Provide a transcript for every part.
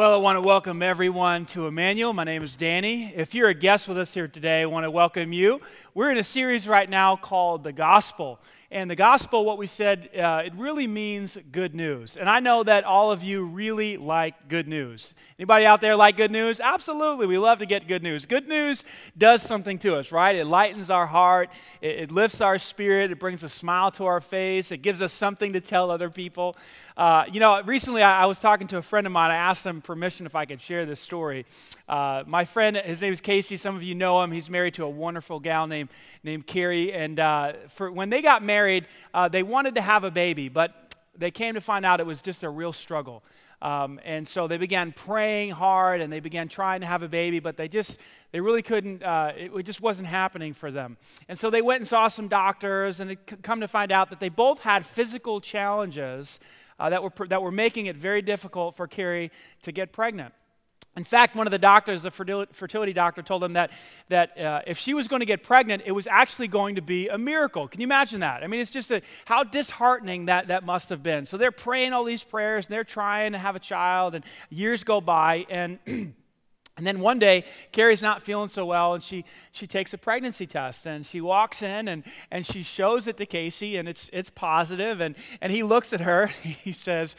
Well, I want to welcome everyone to Emmanuel. My name is Danny. If you're a guest with us here today, I want to welcome you. We're in a series right now called The Gospel. And the gospel, what we said, uh, it really means good news. And I know that all of you really like good news. Anybody out there like good news? Absolutely. We love to get good news. Good news does something to us, right? It lightens our heart, it, it lifts our spirit, it brings a smile to our face, it gives us something to tell other people. Uh, you know, recently I, I, was talking to a friend of mine. I asked him permission if I could share this story. Uh, my friend, his name is Casey. Some of you know him. He's married to a wonderful gal named, named Carrie. And uh, for, when they got married, uh, they wanted to have a baby, but they came to find out it was just a real struggle. Um, and so they began praying hard and they began trying to have a baby, but they just, they really couldn't, uh, it, it, just wasn't happening for them. And so they went and saw some doctors and come to find out that they both had physical challenges uh, that, were, that were making it very difficult for Carrie to get pregnant. In fact, one of the doctors, the fertility doctor, told them that, that uh, if she was going to get pregnant, it was actually going to be a miracle. Can you imagine that? I mean, it's just a, how disheartening that, that must have been. So they're praying all these prayers and they're trying to have a child, and years go by, and And then one day, Carrie's not feeling so well, and she, she takes a pregnancy test. And she walks in and, and she shows it to Casey, and it's, it's positive. And, and he looks at her, he says,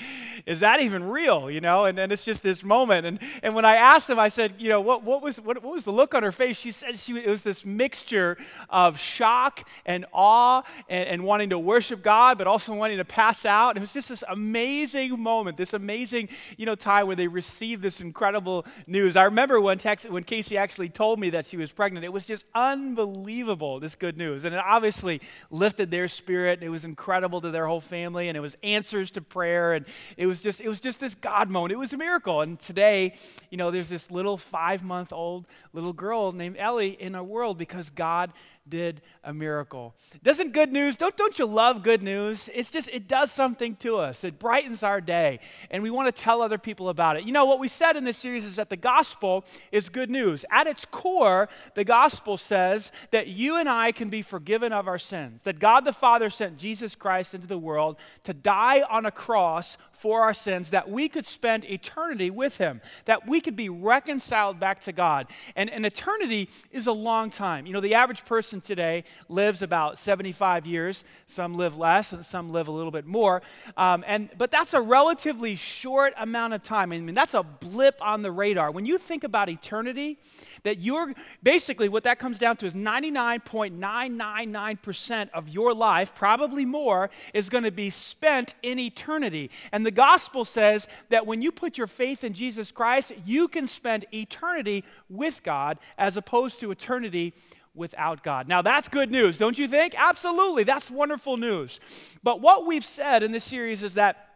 Is that even real? You know, and then it's just this moment. And, and when I asked him, I said, You know, what, what, was, what, what was the look on her face? She said she, it was this mixture of shock and awe and, and wanting to worship God, but also wanting to pass out. It was just this amazing moment, this amazing, you know, time where they received this incredible news. I remember remember when, Tex, when Casey actually told me that she was pregnant, it was just unbelievable, this good news. And it obviously lifted their spirit. It was incredible to their whole family, and it was answers to prayer. And it was just, it was just this God moment. It was a miracle. And today, you know, there's this little five month old little girl named Ellie in our world because God did a miracle. Doesn't good news, don't, don't you love good news? It's just, it does something to us. It brightens our day, and we want to tell other people about it. You know, what we said in this series is that the gospel is good news. At its core, the gospel says that you and I can be forgiven of our sins, that God the Father sent Jesus Christ into the world to die on a cross for our sins, that we could spend eternity with Him, that we could be reconciled back to God. And an eternity is a long time. You know, the average person today lives about 75 years. Some live less, and some live a little bit more. Um, and but that's a relatively short amount of time. I mean, that's a blip on the radar. When you think about eternity, that you're basically what that comes down to is 99.999% of your life, probably more, is going to be spent in eternity. And the gospel says that when you put your faith in Jesus Christ, you can spend eternity with God as opposed to eternity without God. Now, that's good news, don't you think? Absolutely. That's wonderful news. But what we've said in this series is that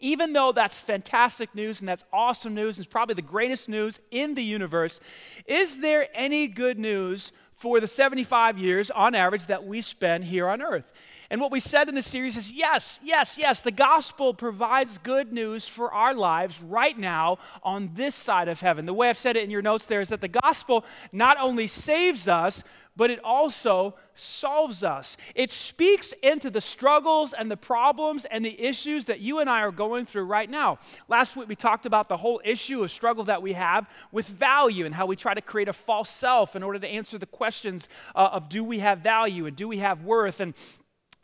even though that's fantastic news and that's awesome news and it's probably the greatest news in the universe, is there any good news for the 75 years on average that we spend here on earth? And what we said in the series is yes, yes, yes, the gospel provides good news for our lives right now on this side of heaven. The way I've said it in your notes there is that the gospel not only saves us, but it also solves us. It speaks into the struggles and the problems and the issues that you and I are going through right now. Last week we talked about the whole issue of struggle that we have with value and how we try to create a false self in order to answer the questions uh, of do we have value and do we have worth and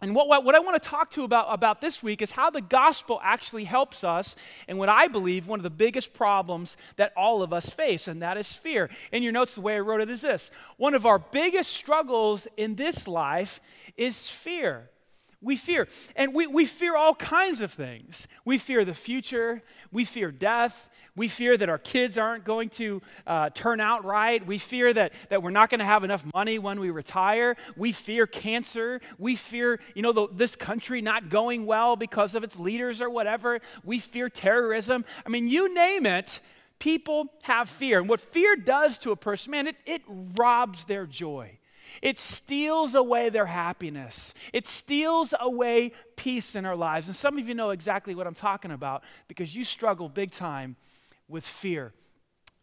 and what, what, I want to talk to about, about this week is how the gospel actually helps us and what I believe one of the biggest problems that all of us face, and that is fear. In your notes, the way I wrote it is this one of our biggest struggles in this life is fear. We fear. And we, we fear all kinds of things. We fear the future. We fear death. We fear that our kids aren't going to uh, turn out right. We fear that, that we're not going to have enough money when we retire. We fear cancer. We fear, you know, the, this country not going well because of its leaders or whatever. We fear terrorism. I mean, you name it, people have fear. And what fear does to a person, man, it, it robs their joy. It steals away their happiness. It steals away peace in our lives. And some of you know exactly what I'm talking about because you struggle big time with fear.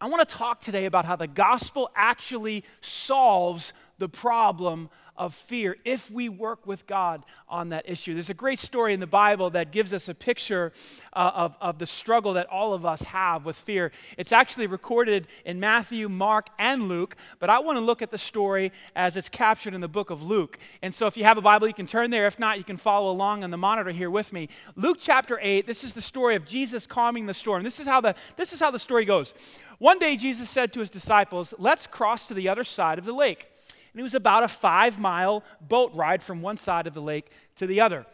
I want to talk today about how the gospel actually solves the problem of fear if we work with God on that issue. There's a great story in the Bible that gives us a picture uh, of, of the struggle that all of us have with fear. It's actually recorded in Matthew, Mark, and Luke, but I want to look at the story as it's captured in the book of Luke. And so if you have a Bible, you can turn there. If not, you can follow along on the monitor here with me. Luke chapter 8, this is the story of Jesus calming the storm. This is how the, this is how the story goes. One day, Jesus said to his disciples, Let's cross to the other side of the lake. And it was about a five mile boat ride from one side of the lake to the other.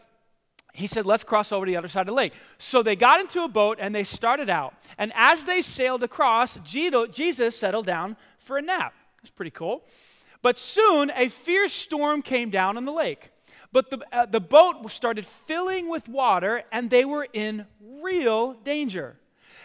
He said, Let's cross over to the other side of the lake. So they got into a boat and they started out. And as they sailed across, Jesus settled down for a nap. That's pretty cool. But soon a fierce storm came down on the lake. But the, uh, the boat started filling with water and they were in real danger.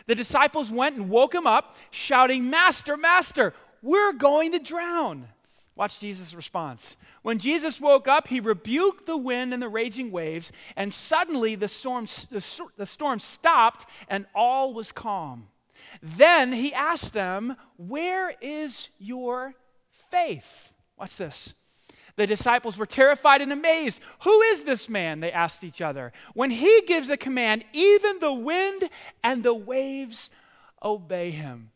The disciples went and woke him up, shouting, Master, Master, we're going to drown. Watch Jesus' response. When Jesus woke up, he rebuked the wind and the raging waves, and suddenly the storm, the, storm stopped and all was calm. Then he asked them, Where is your faith? Watch this. The disciples were terrified and amazed. Who is this man? They asked each other. When he gives a command, even the wind and the waves obey him.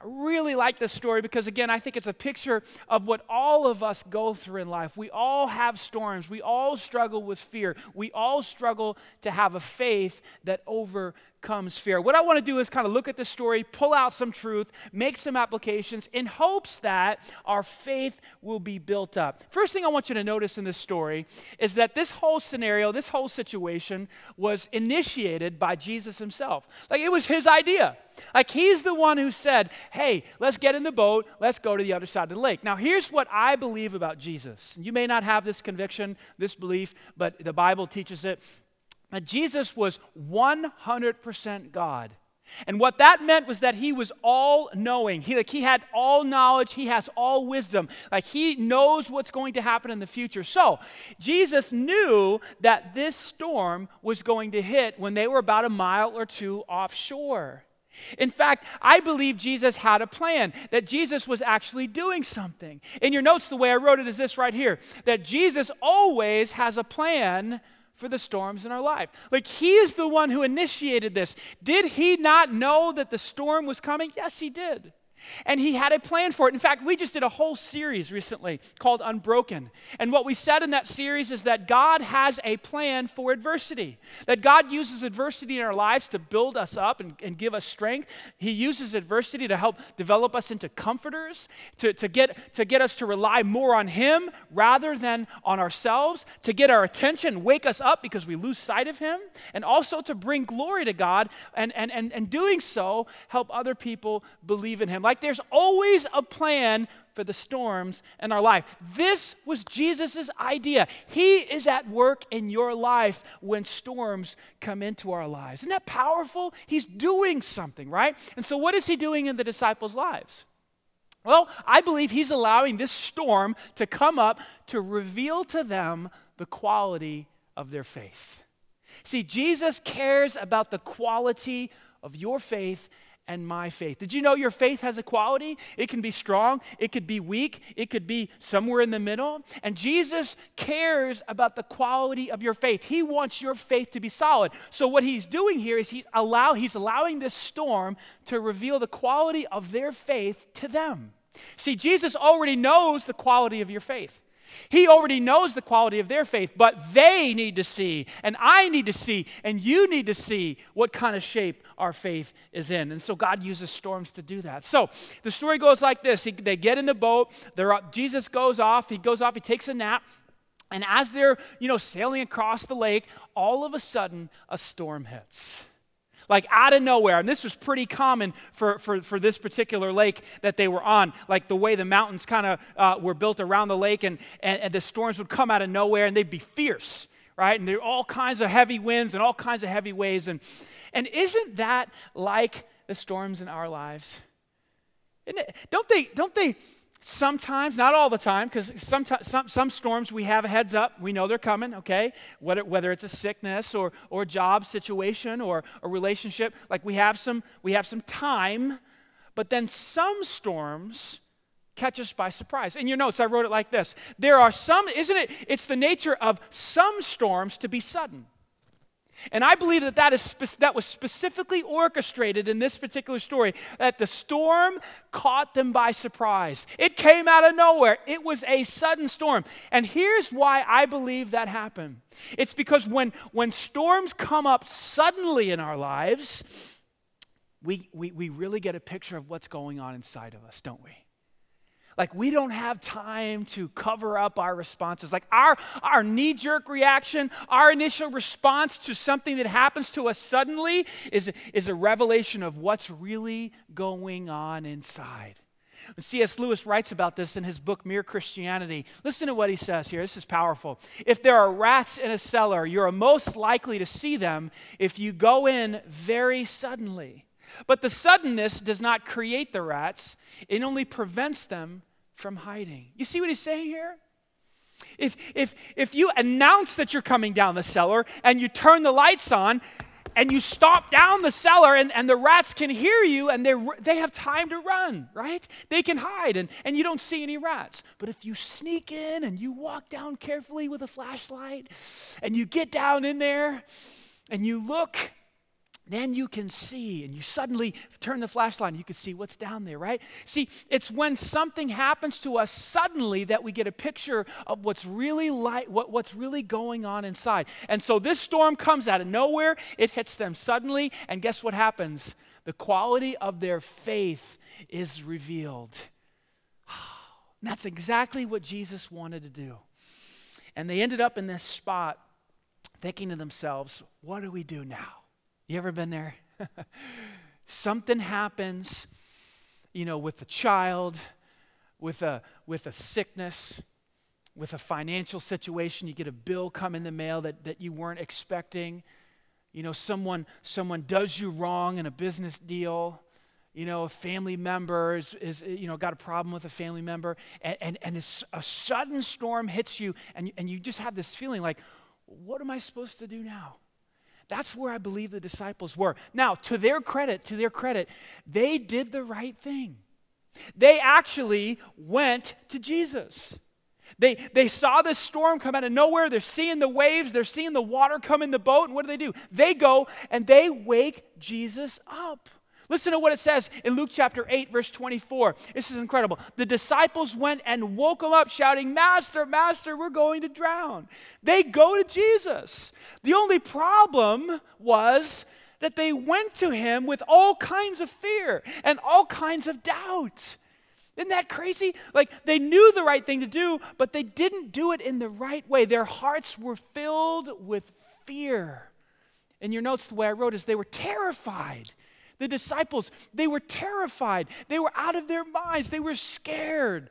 I really like this story because, again, I think it's a picture of what all of us go through in life. We all have storms. We all struggle with fear. We all struggle to have a faith that overcomes fear. What I want to do is kind of look at the story, pull out some truth, make some applications in hopes that our faith will be built up. First thing I want you to notice in this story is that this whole scenario, this whole situation was initiated by Jesus himself. Like it was his idea. Like he's the one who said, hey, let's get in the boat, let's go to the other side of the lake. Now, here's what I believe about Jesus. You may not have this conviction, this belief, but the Bible teaches it that Jesus was 100% God. And what that meant was that he was all knowing. He, like, he had all knowledge, he has all wisdom. Like he knows what's going to happen in the future. So, Jesus knew that this storm was going to hit when they were about a mile or two offshore. In fact, I believe Jesus had a plan, that Jesus was actually doing something. In your notes, the way I wrote it is this right here that Jesus always has a plan for the storms in our life. Like, He is the one who initiated this. Did He not know that the storm was coming? Yes, He did. And he had a plan for it. In fact, we just did a whole series recently called Unbroken. And what we said in that series is that God has a plan for adversity, that God uses adversity in our lives to build us up and, and give us strength. He uses adversity to help develop us into comforters, to, to, get, to get us to rely more on Him rather than on ourselves, to get our attention, wake us up because we lose sight of Him, and also to bring glory to God, and, and, and, and doing so, help other people believe in Him. Like there's always a plan for the storms in our life. This was Jesus' idea. He is at work in your life when storms come into our lives. Isn't that powerful? He's doing something, right? And so, what is he doing in the disciples' lives? Well, I believe he's allowing this storm to come up to reveal to them the quality of their faith. See, Jesus cares about the quality of your faith and my faith. Did you know your faith has a quality? It can be strong, it could be weak, it could be somewhere in the middle. And Jesus cares about the quality of your faith. He wants your faith to be solid. So what he's doing here is he's allow he's allowing this storm to reveal the quality of their faith to them. See, Jesus already knows the quality of your faith. He already knows the quality of their faith, but they need to see, and I need to see, and you need to see what kind of shape our faith is in. And so God uses storms to do that. So the story goes like this he, they get in the boat, they're up, Jesus goes off, he goes off, he takes a nap. And as they're, you know, sailing across the lake, all of a sudden a storm hits like out of nowhere. And this was pretty common for, for, for this particular lake that they were on, like the way the mountains kind of uh, were built around the lake, and, and, and the storms would come out of nowhere and they'd be fierce, right? And there are all kinds of heavy winds and all kinds of heavy waves. And, and isn't that like the storms in our lives? Don't they, don't they Sometimes, not all the time, because some, some, some storms we have a heads up. We know they're coming, okay? Whether, whether it's a sickness or, or job situation or a relationship, like we have some, we have some time. But then some storms catch us by surprise. In your notes, I wrote it like this There are some, isn't it? It's the nature of some storms to be sudden. And I believe that that, is that was specifically orchestrated in this particular story, that the storm caught them by surprise. It came out of nowhere. It was a sudden storm. And here's why I believe that happened it's because when, when storms come up suddenly in our lives, we, we, we really get a picture of what's going on inside of us, don't we? Like we don't have time to cover up our responses. Like our, our knee jerk reaction, our initial response to something that happens to us suddenly is, is a revelation of what's really going on inside. C.S. Lewis writes about this in his book, Mere Christianity. Listen to what he says here. This is powerful. If there are rats in a cellar, you're most likely to see them if you go in very suddenly. But the suddenness does not create the rats, it only prevents them from hiding. You see what he's saying here? If, if, if you announce that you're coming down the cellar and you turn the lights on and you stop down the cellar and, and the rats can hear you and they have time to run, right? They can hide and, and you don't see any rats. But if you sneak in and you walk down carefully with a flashlight and you get down in there and you look then you can see, and you suddenly turn the flashlight and you can see what's down there, right? See, it's when something happens to us suddenly that we get a picture of what's really light, what, what's really going on inside. And so this storm comes out of nowhere, it hits them suddenly, and guess what happens? The quality of their faith is revealed. And that's exactly what Jesus wanted to do. And they ended up in this spot thinking to themselves, what do we do now? You ever been there? Something happens, you know, with a child, with a, with a sickness, with a financial situation. You get a bill come in the mail that, that you weren't expecting. You know, someone, someone does you wrong in a business deal. You know, a family member is, is you know, got a problem with a family member, and, and, and a sudden storm hits you, and, and you just have this feeling like, what am I supposed to do now? That's where I believe the disciples were. Now, to their credit, to their credit, they did the right thing. They actually went to Jesus. They, they saw this storm come out of nowhere. They're seeing the waves. They're seeing the water come in the boat. And what do they do? They go and they wake Jesus up. Listen to what it says in Luke chapter 8, verse 24. This is incredible. The disciples went and woke him up, shouting, Master, Master, we're going to drown. They go to Jesus. The only problem was that they went to him with all kinds of fear and all kinds of doubt. Isn't that crazy? Like they knew the right thing to do, but they didn't do it in the right way. Their hearts were filled with fear. In your notes, the way I wrote is they were terrified. The disciples, they were terrified. They were out of their minds. They were scared.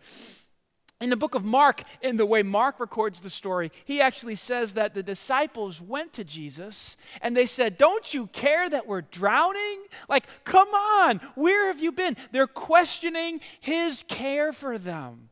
In the book of Mark, in the way Mark records the story, he actually says that the disciples went to Jesus and they said, Don't you care that we're drowning? Like, come on, where have you been? They're questioning his care for them.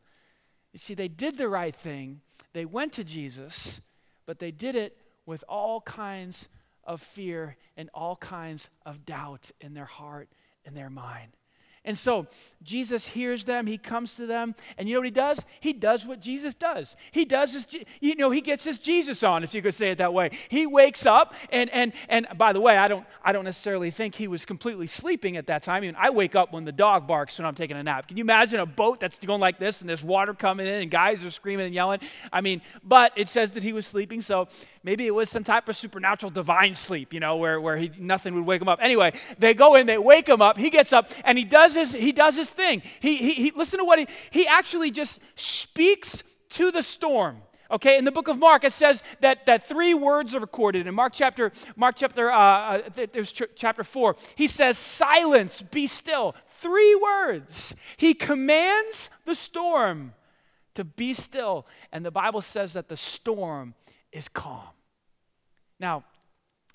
You see, they did the right thing. They went to Jesus, but they did it with all kinds of fear and all kinds of doubt in their heart and their mind. And so Jesus hears them, he comes to them, and you know what he does? He does what Jesus does. He does his, you know, he gets his Jesus on, if you could say it that way. He wakes up, and and and by the way, I don't I don't necessarily think he was completely sleeping at that time. I mean, I wake up when the dog barks when I'm taking a nap. Can you imagine a boat that's going like this, and there's water coming in, and guys are screaming and yelling? I mean, but it says that he was sleeping, so maybe it was some type of supernatural divine sleep, you know, where where he nothing would wake him up. Anyway, they go in, they wake him up. He gets up, and he does does his, he does his thing. He, he, he, listen to what he, he actually just speaks to the storm. Okay, in the book of Mark, it says that, that three words are recorded. In Mark chapter, Mark chapter, uh, uh, there's ch- chapter four. He says, "Silence, be still." Three words. He commands the storm to be still, and the Bible says that the storm is calm. Now,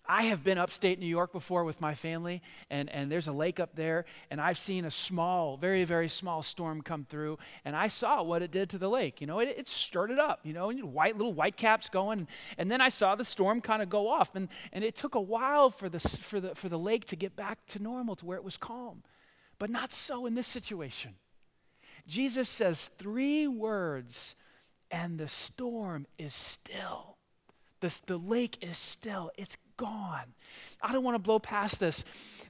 I have been upstate New York before with my family, and, and there's a lake up there, and I've seen a small, very, very small storm come through, and I saw what it did to the lake. You know, it, it stirred it up, you know, and white little white caps going, and then I saw the storm kind of go off, and, and it took a while for the, for, the, for the lake to get back to normal, to where it was calm. But not so in this situation. Jesus says three words, and the storm is still. The, the lake is still. It's gone. I don't want to blow past this.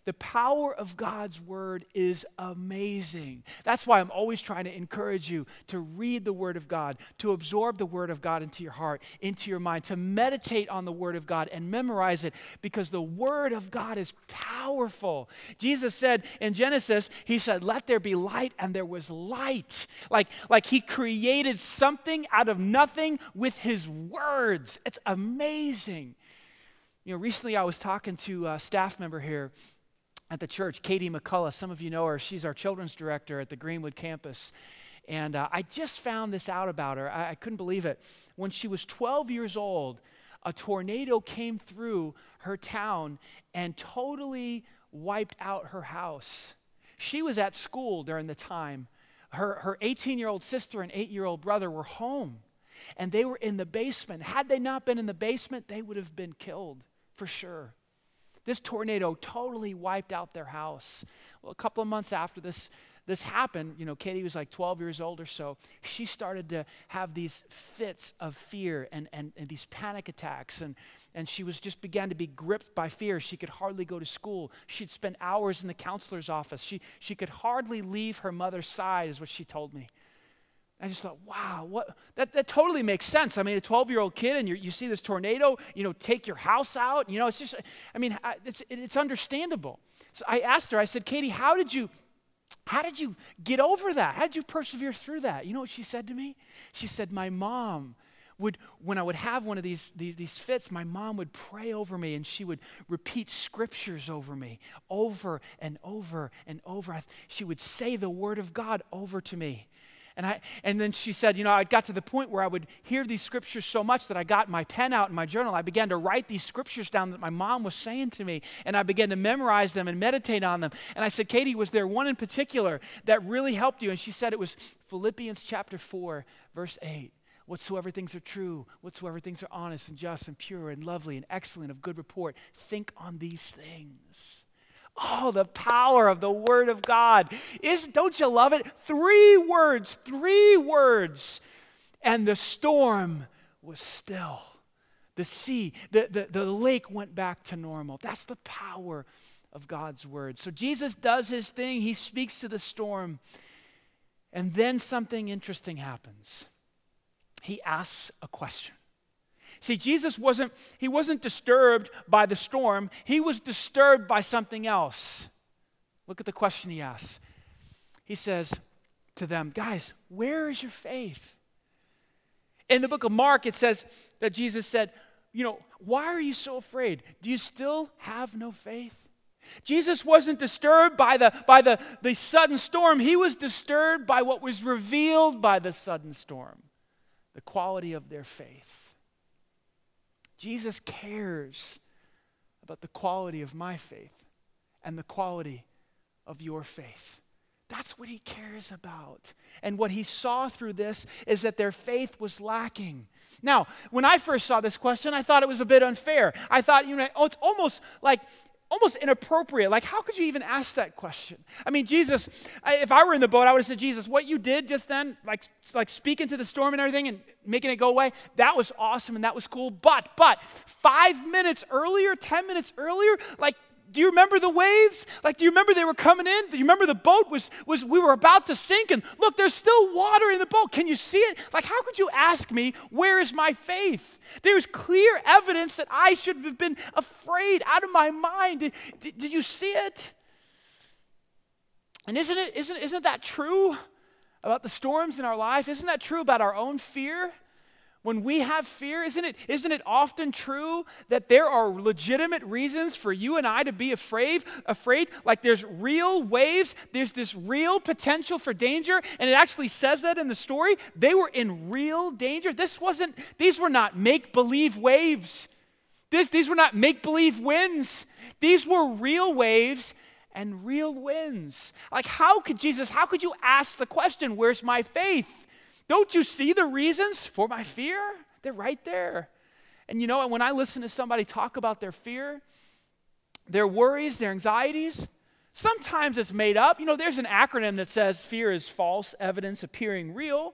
The power of God's word is amazing. That's why I'm always trying to encourage you to read the word of God, to absorb the word of God into your heart, into your mind, to meditate on the word of God and memorize it because the word of God is powerful. Jesus said in Genesis, He said, Let there be light, and there was light. Like, like He created something out of nothing with His words. It's amazing. You know, recently I was talking to a staff member here at the church, Katie McCullough. Some of you know her. She's our children's director at the Greenwood campus. And uh, I just found this out about her. I, I couldn't believe it. When she was 12 years old, a tornado came through her town and totally wiped out her house. She was at school during the time. Her 18 year old sister and 8 year old brother were home, and they were in the basement. Had they not been in the basement, they would have been killed for sure. This tornado totally wiped out their house. Well, a couple of months after this, this happened, you know, Katie was like 12 years old or so. She started to have these fits of fear and, and, and these panic attacks. And, and she was just began to be gripped by fear. She could hardly go to school. She'd spend hours in the counselor's office. She, she could hardly leave her mother's side, is what she told me. I just thought, wow, what, that, that totally makes sense. I mean, a 12 year old kid and you see this tornado, you know, take your house out. You know, it's just, I mean, it's, it's understandable. So I asked her, I said, Katie, how did you, how did you get over that? How did you persevere through that? You know what she said to me? She said, my mom would, when I would have one of these, these, these fits, my mom would pray over me and she would repeat scriptures over me over and over and over. She would say the word of God over to me. And, I, and then she said, You know, I got to the point where I would hear these scriptures so much that I got my pen out in my journal. I began to write these scriptures down that my mom was saying to me, and I began to memorize them and meditate on them. And I said, Katie, was there one in particular that really helped you? And she said it was Philippians chapter 4, verse 8 whatsoever things are true, whatsoever things are honest and just and pure and lovely and excellent of good report, think on these things. Oh, the power of the Word of God. Is, don't you love it? Three words, three words, and the storm was still. The sea, the, the, the lake went back to normal. That's the power of God's Word. So Jesus does his thing, he speaks to the storm, and then something interesting happens. He asks a question. See, Jesus wasn't, he wasn't disturbed by the storm, he was disturbed by something else. Look at the question he asks. He says to them, Guys, where is your faith? In the book of Mark, it says that Jesus said, You know, why are you so afraid? Do you still have no faith? Jesus wasn't disturbed by the, by the, the sudden storm. He was disturbed by what was revealed by the sudden storm the quality of their faith. Jesus cares about the quality of my faith and the quality of your faith. That's what he cares about. And what he saw through this is that their faith was lacking. Now, when I first saw this question, I thought it was a bit unfair. I thought, you know, oh, it's almost like almost inappropriate. Like, how could you even ask that question? I mean, Jesus, if I were in the boat, I would have said, Jesus, what you did just then, like, like speaking to the storm and everything and making it go away, that was awesome and that was cool. But, but, five minutes earlier, 10 minutes earlier, like, do you remember the waves? Like, do you remember they were coming in? Do you remember the boat was, was we were about to sink? And look, there's still water in the boat. Can you see it? Like, how could you ask me, where is my faith? There's clear evidence that I should have been afraid out of my mind. Did, did, did you see it? And isn't it, isn't, isn't that true about the storms in our life? Isn't that true about our own fear? When we have fear, isn't it, isn't it often true that there are legitimate reasons for you and I to be afraid, afraid? Like there's real waves, there's this real potential for danger, and it actually says that in the story. They were in real danger. This wasn't, these were not make-believe waves. This, these were not make-believe winds. These were real waves and real winds. Like, how could Jesus, how could you ask the question, where's my faith? Don't you see the reasons for my fear? They're right there. And you know, when I listen to somebody talk about their fear, their worries, their anxieties, Sometimes it's made up. You know, there's an acronym that says fear is false evidence appearing real.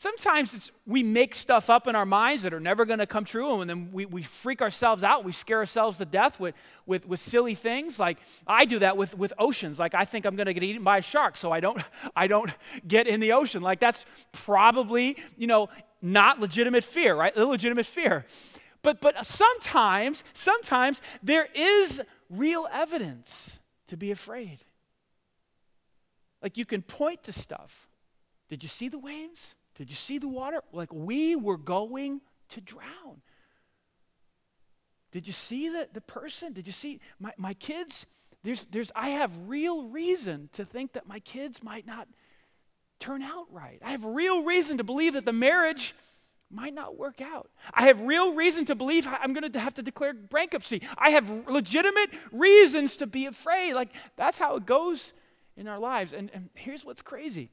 Sometimes we make stuff up in our minds that are never going to come true, and then we, we freak ourselves out. We scare ourselves to death with, with, with silly things. Like I do that with, with oceans. Like I think I'm going to get eaten by a shark, so I don't, I don't get in the ocean. Like that's probably, you know, not legitimate fear, right? Illegitimate fear. But, but sometimes, sometimes there is real evidence to be afraid. Like you can point to stuff. Did you see the waves? Did you see the water? Like we were going to drown. Did you see the, the person? Did you see my, my kids? There's, there's, I have real reason to think that my kids might not turn out right. I have real reason to believe that the marriage might not work out. I have real reason to believe I'm going to have to declare bankruptcy. I have legitimate reasons to be afraid. Like, that's how it goes in our lives. And, and here's what's crazy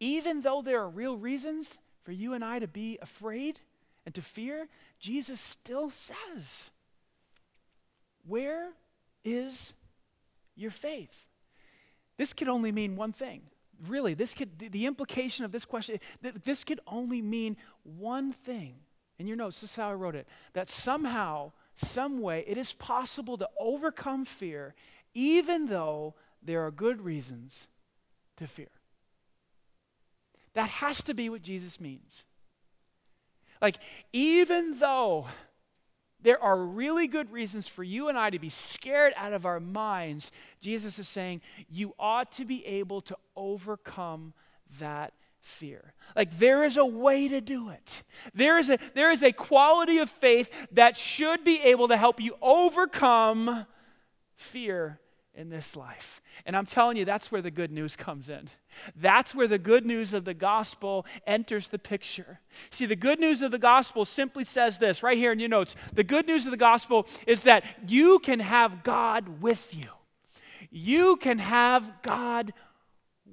even though there are real reasons for you and I to be afraid and to fear, Jesus still says, Where is your faith? This could only mean one thing. Really, this could, the implication of this question, this could only mean one thing. In your notes, this is how I wrote it that somehow, some way, it is possible to overcome fear even though there are good reasons to fear. That has to be what Jesus means. Like, even though there are really good reasons for you and I to be scared out of our minds, Jesus is saying you ought to be able to overcome that fear. Like there is a way to do it. There is a there is a quality of faith that should be able to help you overcome fear in this life. And I'm telling you, that's where the good news comes in. That's where the good news of the gospel enters the picture. See, the good news of the gospel simply says this right here in your notes. The good news of the gospel is that you can have God with you. You can have God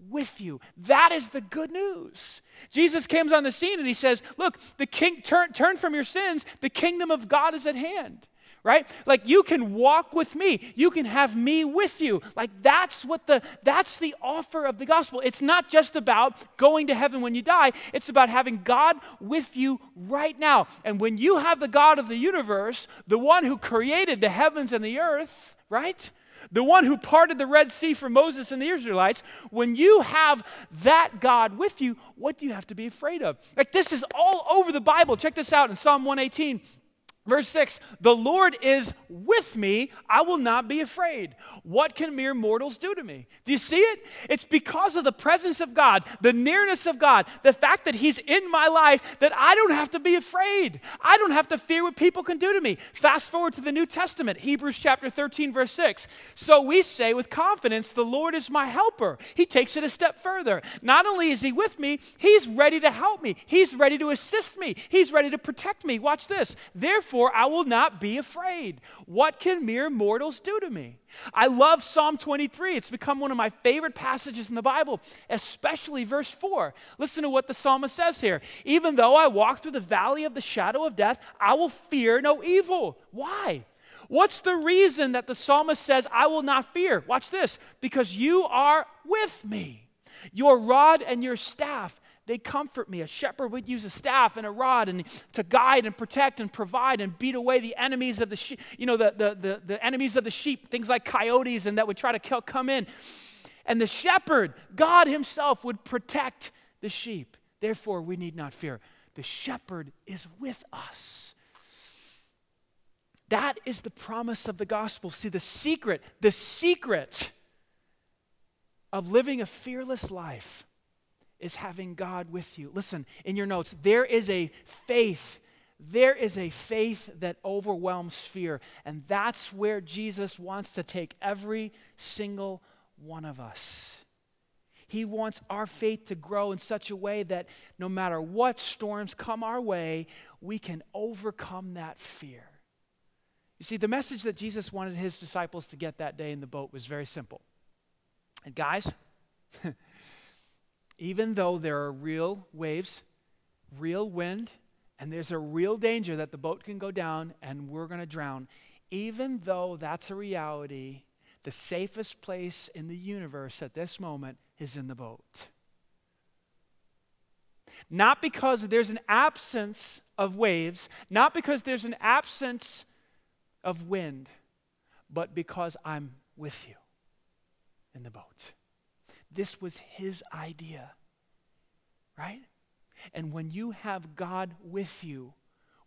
with you. That is the good news. Jesus comes on the scene and he says, Look, the king turn, turn from your sins, the kingdom of God is at hand right? Like you can walk with me. You can have me with you. Like that's what the that's the offer of the gospel. It's not just about going to heaven when you die. It's about having god with you right now. And when you have the god of the universe the one who created the heavens and the earth right? The one who parted the Red Sea for Moses and the Israelites, when you have that God with you, what do you have to be afraid of? Like this is all over the Bible. Check this out in Psalm 118. Verse 6 The Lord is with me, I will not be afraid. What can mere mortals do to me? Do you see it? It's because of the presence of God, the nearness of God, the fact that He's in my life that I don't have to be afraid. I don't have to fear what people can do to me. Fast forward to the New Testament, Hebrews chapter 13, verse 6. So we say with confidence, The Lord is my helper. He takes it a step further. Not only is He with me, He's ready to help me, He's ready to assist me, He's ready to protect me. Watch this. Therefore, Therefore, I will not be afraid. What can mere mortals do to me? I love Psalm 23. It's become one of my favorite passages in the Bible, especially verse 4. Listen to what the psalmist says here. Even though I walk through the valley of the shadow of death, I will fear no evil. Why? What's the reason that the psalmist says, I will not fear? Watch this. Because you are with me. Your rod and your staff, they comfort me. A shepherd would use a staff and a rod and to guide and protect and provide and beat away the enemies of the sheep, you know, the, the, the, the, enemies of the sheep, things like coyotes and that would try to kill, come in. And the shepherd, God himself, would protect the sheep. Therefore, we need not fear. The shepherd is with us. That is the promise of the gospel. See, the secret, the secret of living a fearless life is having God with you. Listen, in your notes, there is a faith. There is a faith that overwhelms fear. And that's where Jesus wants to take every single one of us. He wants our faith to grow in such a way that no matter what storms come our way, we can overcome that fear. You see, the message that Jesus wanted his disciples to get that day in the boat was very simple. And guys, even though there are real waves, real wind, and there's a real danger that the boat can go down and we're going to drown, even though that's a reality, the safest place in the universe at this moment is in the boat. Not because there's an absence of waves, not because there's an absence of wind, but because I'm with you in the boat. This was his idea, right? And when you have God with you,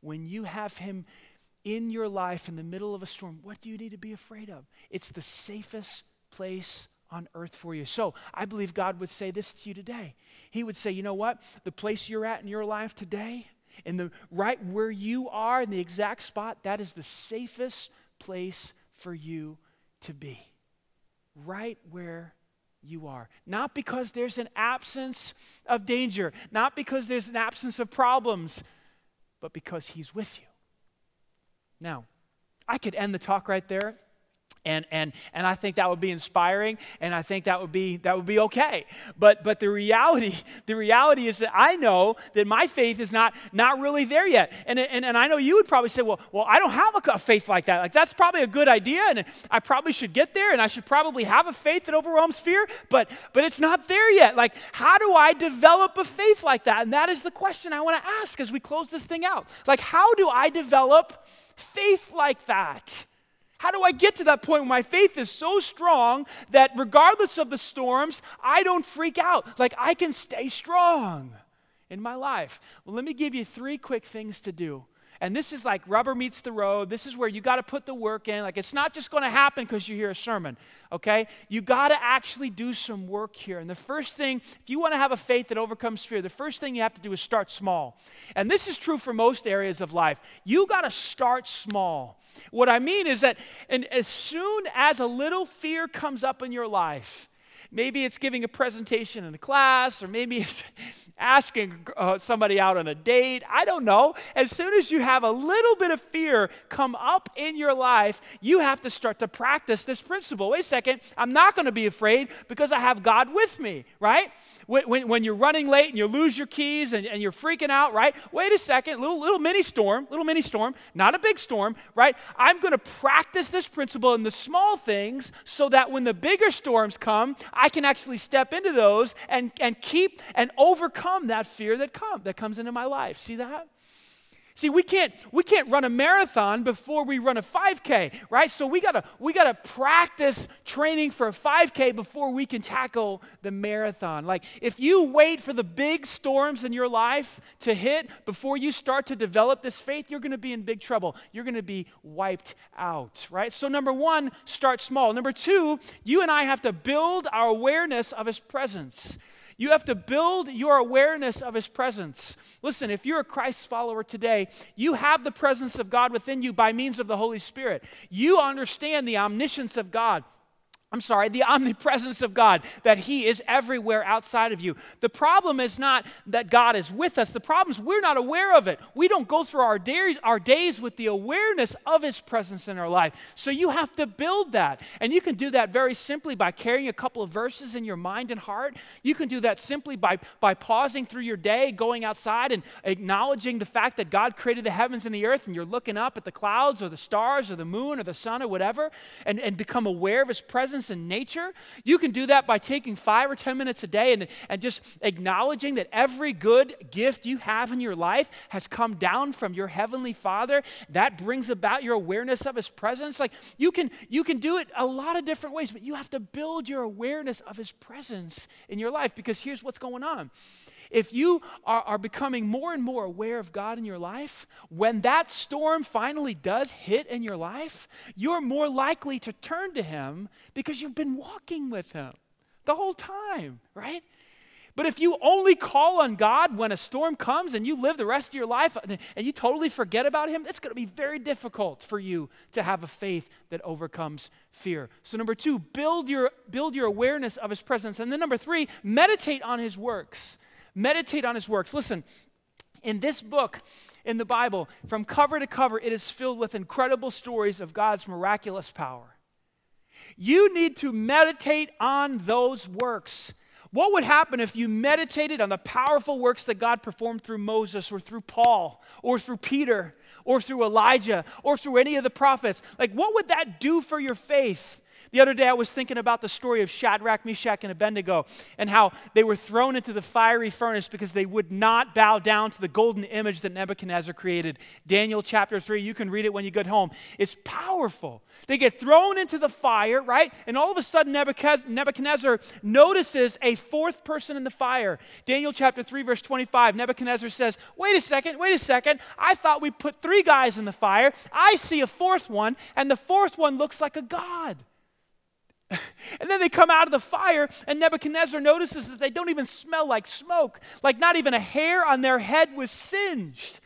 when you have him in your life in the middle of a storm, what do you need to be afraid of? It's the safest place on earth for you. So I believe God would say this to you today. He would say, you know what? The place you're at in your life today, in the right where you are, in the exact spot, that is the safest place for you to be. Right where you are. Not because there's an absence of danger, not because there's an absence of problems, but because He's with you. Now, I could end the talk right there and and and I think that would be inspiring and I think that would be that would be okay. But but the reality the reality is that I know that my faith is not not really there yet. And and, and I know you would probably say well well I don't have a, a faith like that. Like that's probably a good idea and I probably should get there and I should probably have a faith that overwhelms fear but but it's not there yet. Like how do I develop a faith like that? And that is the question I want to ask as we close this thing out. Like how do I develop faith like that how do I get to that point where my faith is so strong that regardless of the storms, I don't freak out? Like I can stay strong in my life. Well, let me give you three quick things to do and this is like rubber meets the road. This is where you got to put the work in. Like it's not just going to happen because you hear a sermon, okay? You got to actually do some work here. And the first thing, if you want to have a faith that overcomes fear, the first thing you have to do is start small. And this is true for most areas of life. You got to start small. What I mean is that and as soon as a little fear comes up in your life, maybe it's giving a presentation in a class, or maybe it's asking uh, somebody out on a date. I don't know. As soon as you have a little bit of fear come up in your life, you have to start to practice this principle. Wait a second, I'm not going to be afraid because I have God with me, right? When, when, when, you're running late and you lose your keys and, and you're freaking out, right? Wait a second, little, little mini storm, little mini storm, not a big storm, right? I'm going to practice this principle in the small things so that when the bigger storms come, I can actually step into those and, and keep and overcome that fear that, come, that comes into my life. See that? See, we can't we can't run a marathon before we run a 5K, right? So we gotta we gotta practice training for a 5K before we can tackle the marathon. Like if you wait for the big storms in your life to hit before you start to develop this faith, you're gonna be in big trouble. You're gonna be wiped out, right? So number one, start small. Number two, you and I have to build our awareness of his presence. You have to build your awareness of His presence. Listen, if you're a Christ follower today, you have the presence of God within you by means of the Holy Spirit. You understand the omniscience of God. I'm sorry, the omnipresence of God, that He is everywhere outside of you. The problem is not that God is with us, the problem is we're not aware of it. We don't go through our days, our days with the awareness of His presence in our life. So you have to build that. And you can do that very simply by carrying a couple of verses in your mind and heart. You can do that simply by, by pausing through your day, going outside and acknowledging the fact that God created the heavens and the earth, and you're looking up at the clouds or the stars or the moon or the sun or whatever, and, and become aware of His presence presence in nature. You can do that by taking five or 10 minutes a day and, and just acknowledging that every good gift you have in your life has come down from your heavenly Father. That brings about your awareness of His presence. Like you can, you can do it a lot of different ways, but you have to build your awareness of His presence in your life because here's what's going on if you are, are becoming more and more aware of God in your life, when that storm finally does hit in your life, you're more likely to turn to Him because you've been walking with Him the whole time, right? But if you only call on God when a storm comes and you live the rest of your life and you totally forget about Him, it's going to be very difficult for you to have a faith that overcomes fear. So, number two, build your, build your awareness of His presence. And then, number three, meditate on His works. Meditate on his works. Listen, in this book, in the Bible, from cover to cover, it is filled with incredible stories of God's miraculous power. You need to meditate on those works. What would happen if you meditated on the powerful works that God performed through Moses or through Paul or through Peter or through Elijah or through any of the prophets? Like, what would that do for your faith? The other day I was thinking about the story of Shadrach, Meshach, and Abednego and how they were thrown into the fiery furnace because they would not bow down to the golden image that Nebuchadnezzar created. Daniel chapter 3, you can read it when you get home. It's powerful. They get thrown into the fire, right? And all of a sudden Nebuchadnezzar notices a fourth person in the fire. Daniel chapter 3, verse 25, Nebuchadnezzar says, Wait a second, wait a second. I thought we put three guys in the fire. I see a fourth one, and the fourth one looks like a god. and then they come out of the fire, and Nebuchadnezzar notices that they don't even smell like smoke, like not even a hair on their head was singed.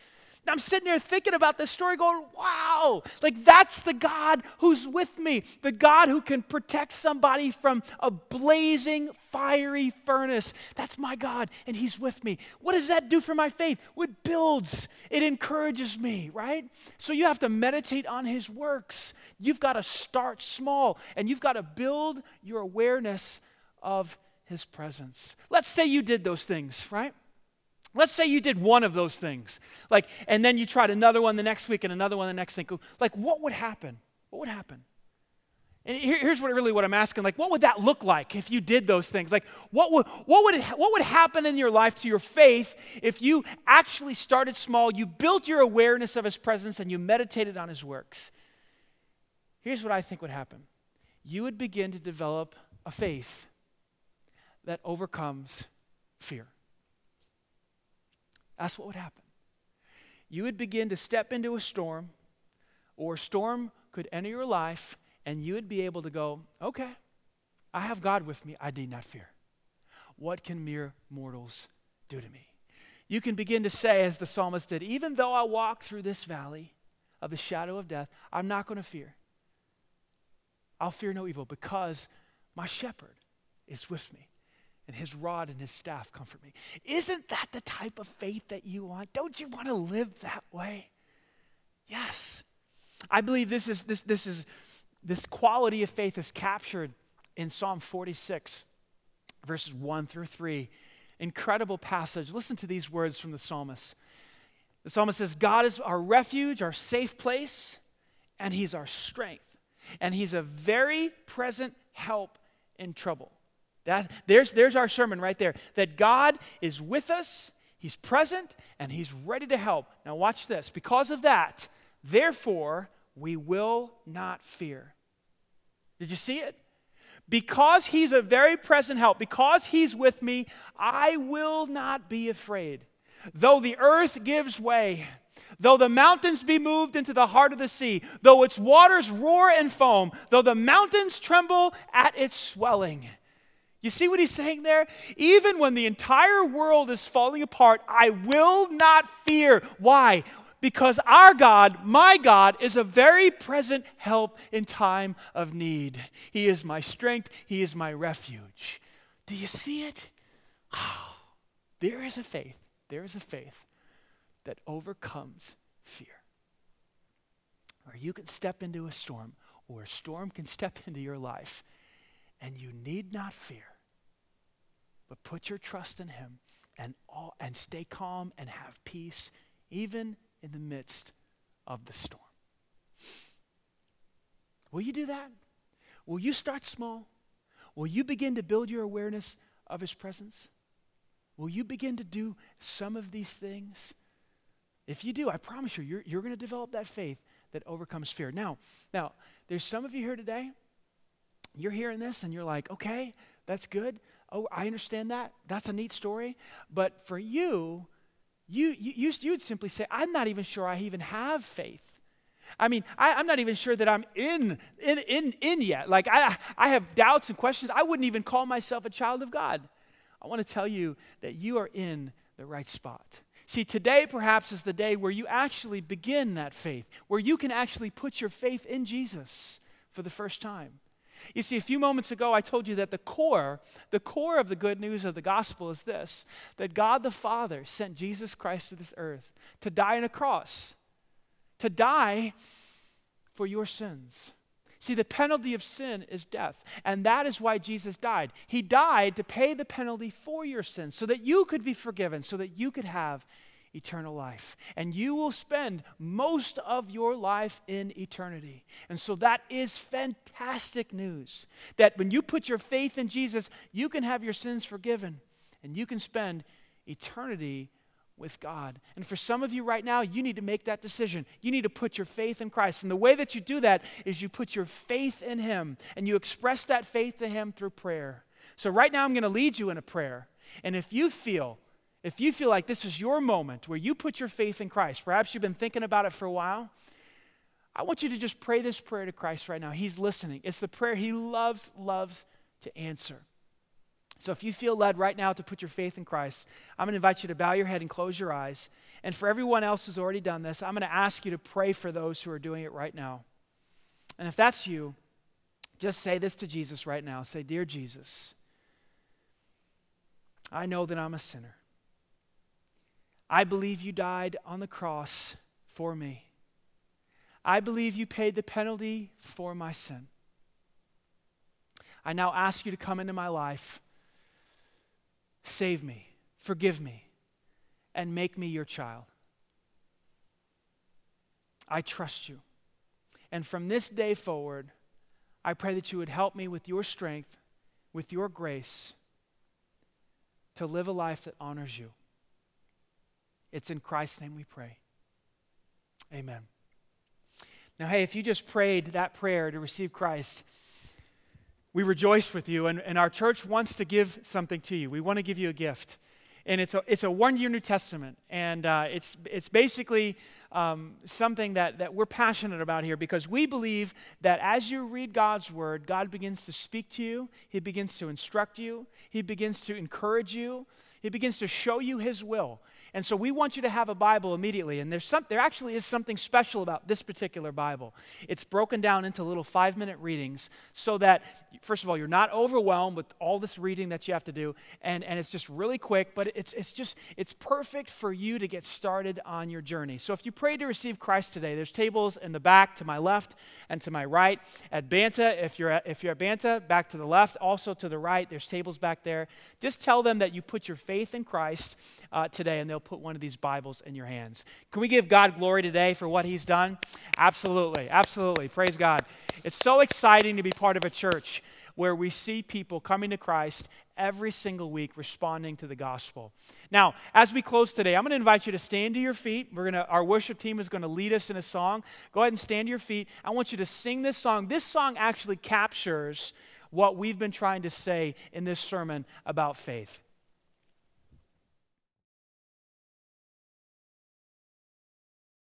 I'm sitting there thinking about this story, going, wow, like that's the God who's with me, the God who can protect somebody from a blazing, fiery furnace. That's my God, and He's with me. What does that do for my faith? It builds, it encourages me, right? So you have to meditate on His works. You've got to start small, and you've got to build your awareness of His presence. Let's say you did those things, right? Let's say you did one of those things, like, and then you tried another one the next week and another one the next thing. Like, what would happen? What would happen? And here, here's what really what I'm asking: like, what would that look like if you did those things? Like, what would what would it, what would happen in your life to your faith if you actually started small, you built your awareness of His presence, and you meditated on His works? Here's what I think would happen: you would begin to develop a faith that overcomes fear. That's what would happen. You would begin to step into a storm, or a storm could enter your life, and you would be able to go, okay, I have God with me. I need not fear. What can mere mortals do to me? You can begin to say, as the psalmist did, even though I walk through this valley of the shadow of death, I'm not going to fear. I'll fear no evil because my shepherd is with me and his rod and his staff comfort me. Isn't that the type of faith that you want? Don't you want to live that way? Yes. I believe this is this this is this quality of faith is captured in Psalm 46 verses 1 through 3. Incredible passage. Listen to these words from the psalmist. The psalmist says, God is our refuge, our safe place, and he's our strength. And he's a very present help in trouble. That, there's, there's our sermon right there. That God is with us, He's present, and He's ready to help. Now, watch this. Because of that, therefore, we will not fear. Did you see it? Because He's a very present help, because He's with me, I will not be afraid. Though the earth gives way, Though the mountains be moved into the heart of the sea, though its waters roar and foam, though the mountains tremble at its swelling, you see what he's saying there? Even when the entire world is falling apart, I will not fear. Why? Because our God, my God, is a very present help in time of need. He is my strength, He is my refuge. Do you see it? Oh, there is a faith, there is a faith that overcomes fear. Or you can step into a storm, or a storm can step into your life, and you need not fear but put your trust in Him and, all, and stay calm and have peace, even in the midst of the storm. Will you do that? Will you start small? Will you begin to build your awareness of His presence? Will you begin to do some of these things? If you do, I promise you, you're, you're going to develop that faith that overcomes fear. Now, now, there's some of you here today, you're hearing this and you're like, okay, that's good oh, I understand that. That's a neat story. But for you, you, you, you would simply say, I'm not even sure I even have faith. I mean, I, am not even sure that I'm in, in, in, in yet. Like, I, I have doubts and questions. I wouldn't even call myself a child of God. I want to tell you that you are in the right spot. See, today perhaps is the day where you actually begin that faith, where you can actually put your faith in Jesus for the first time. You see, a few moments ago, I told you that the core, the core of the good news of the gospel is this that God the Father sent Jesus Christ to this earth to die on a cross, to die for your sins. See, the penalty of sin is death, and that is why Jesus died. He died to pay the penalty for your sins so that you could be forgiven, so that you could have eternal life. And you will spend most of your life in eternity. And so that is fantastic news that when you put your faith in Jesus, you can have your sins forgiven and you can spend eternity with God. And for some of you right now, you need to make that decision. You need to put your faith in Christ. And the way that you do that is you put your faith in Him and you express that faith to Him through prayer. So right now, I'm going to lead you in a prayer. And if you feel if you feel like this is your moment where you put your faith in Christ, perhaps you've been thinking about it for a while, I want you to just pray this prayer to Christ right now. He's listening. It's the prayer he loves, loves to answer. So if you feel led right now to put your faith in Christ, I'm going to invite you to bow your head and close your eyes. And for everyone else who's already done this, I'm going to ask you to pray for those who are doing it right now. And if that's you, just say this to Jesus right now. Say, Dear Jesus, I know that I'm a sinner. I believe you died on the cross for me. I believe you paid the penalty for my sin. I now ask you to come into my life, save me, forgive me, and make me your child. I trust you. And from this day forward, I pray that you would help me with your strength, with your grace, to live a life that honors you. It's in Christ's name we pray. Amen. Now, hey, if you just prayed that prayer to receive Christ, we rejoice with you, and, and our church wants to give something to you. We want to give you a gift. And it's a, it's a one year New Testament, and uh, it's, it's basically um, something that, that we're passionate about here because we believe that as you read God's word, God begins to speak to you, He begins to instruct you, He begins to encourage you, He begins to show you His will. And so we want you to have a Bible immediately. And there's some, there actually is something special about this particular Bible. It's broken down into little five minute readings so that, first of all, you're not overwhelmed with all this reading that you have to do. And, and it's just really quick, but it's, it's just, it's perfect for you to get started on your journey. So if you pray to receive Christ today, there's tables in the back to my left and to my right. At Banta, if you're at, if you're at Banta, back to the left, also to the right, there's tables back there. Just tell them that you put your faith in Christ uh, today, and they'll put one of these Bibles in your hands. Can we give God glory today for what He's done? Absolutely, absolutely. Praise God. It's so exciting to be part of a church where we see people coming to Christ every single week responding to the gospel. Now, as we close today, I'm going to invite you to stand to your feet. We're going to our worship team is going to lead us in a song. Go ahead and stand to your feet. I want you to sing this song. This song actually captures what we've been trying to say in this sermon about faith.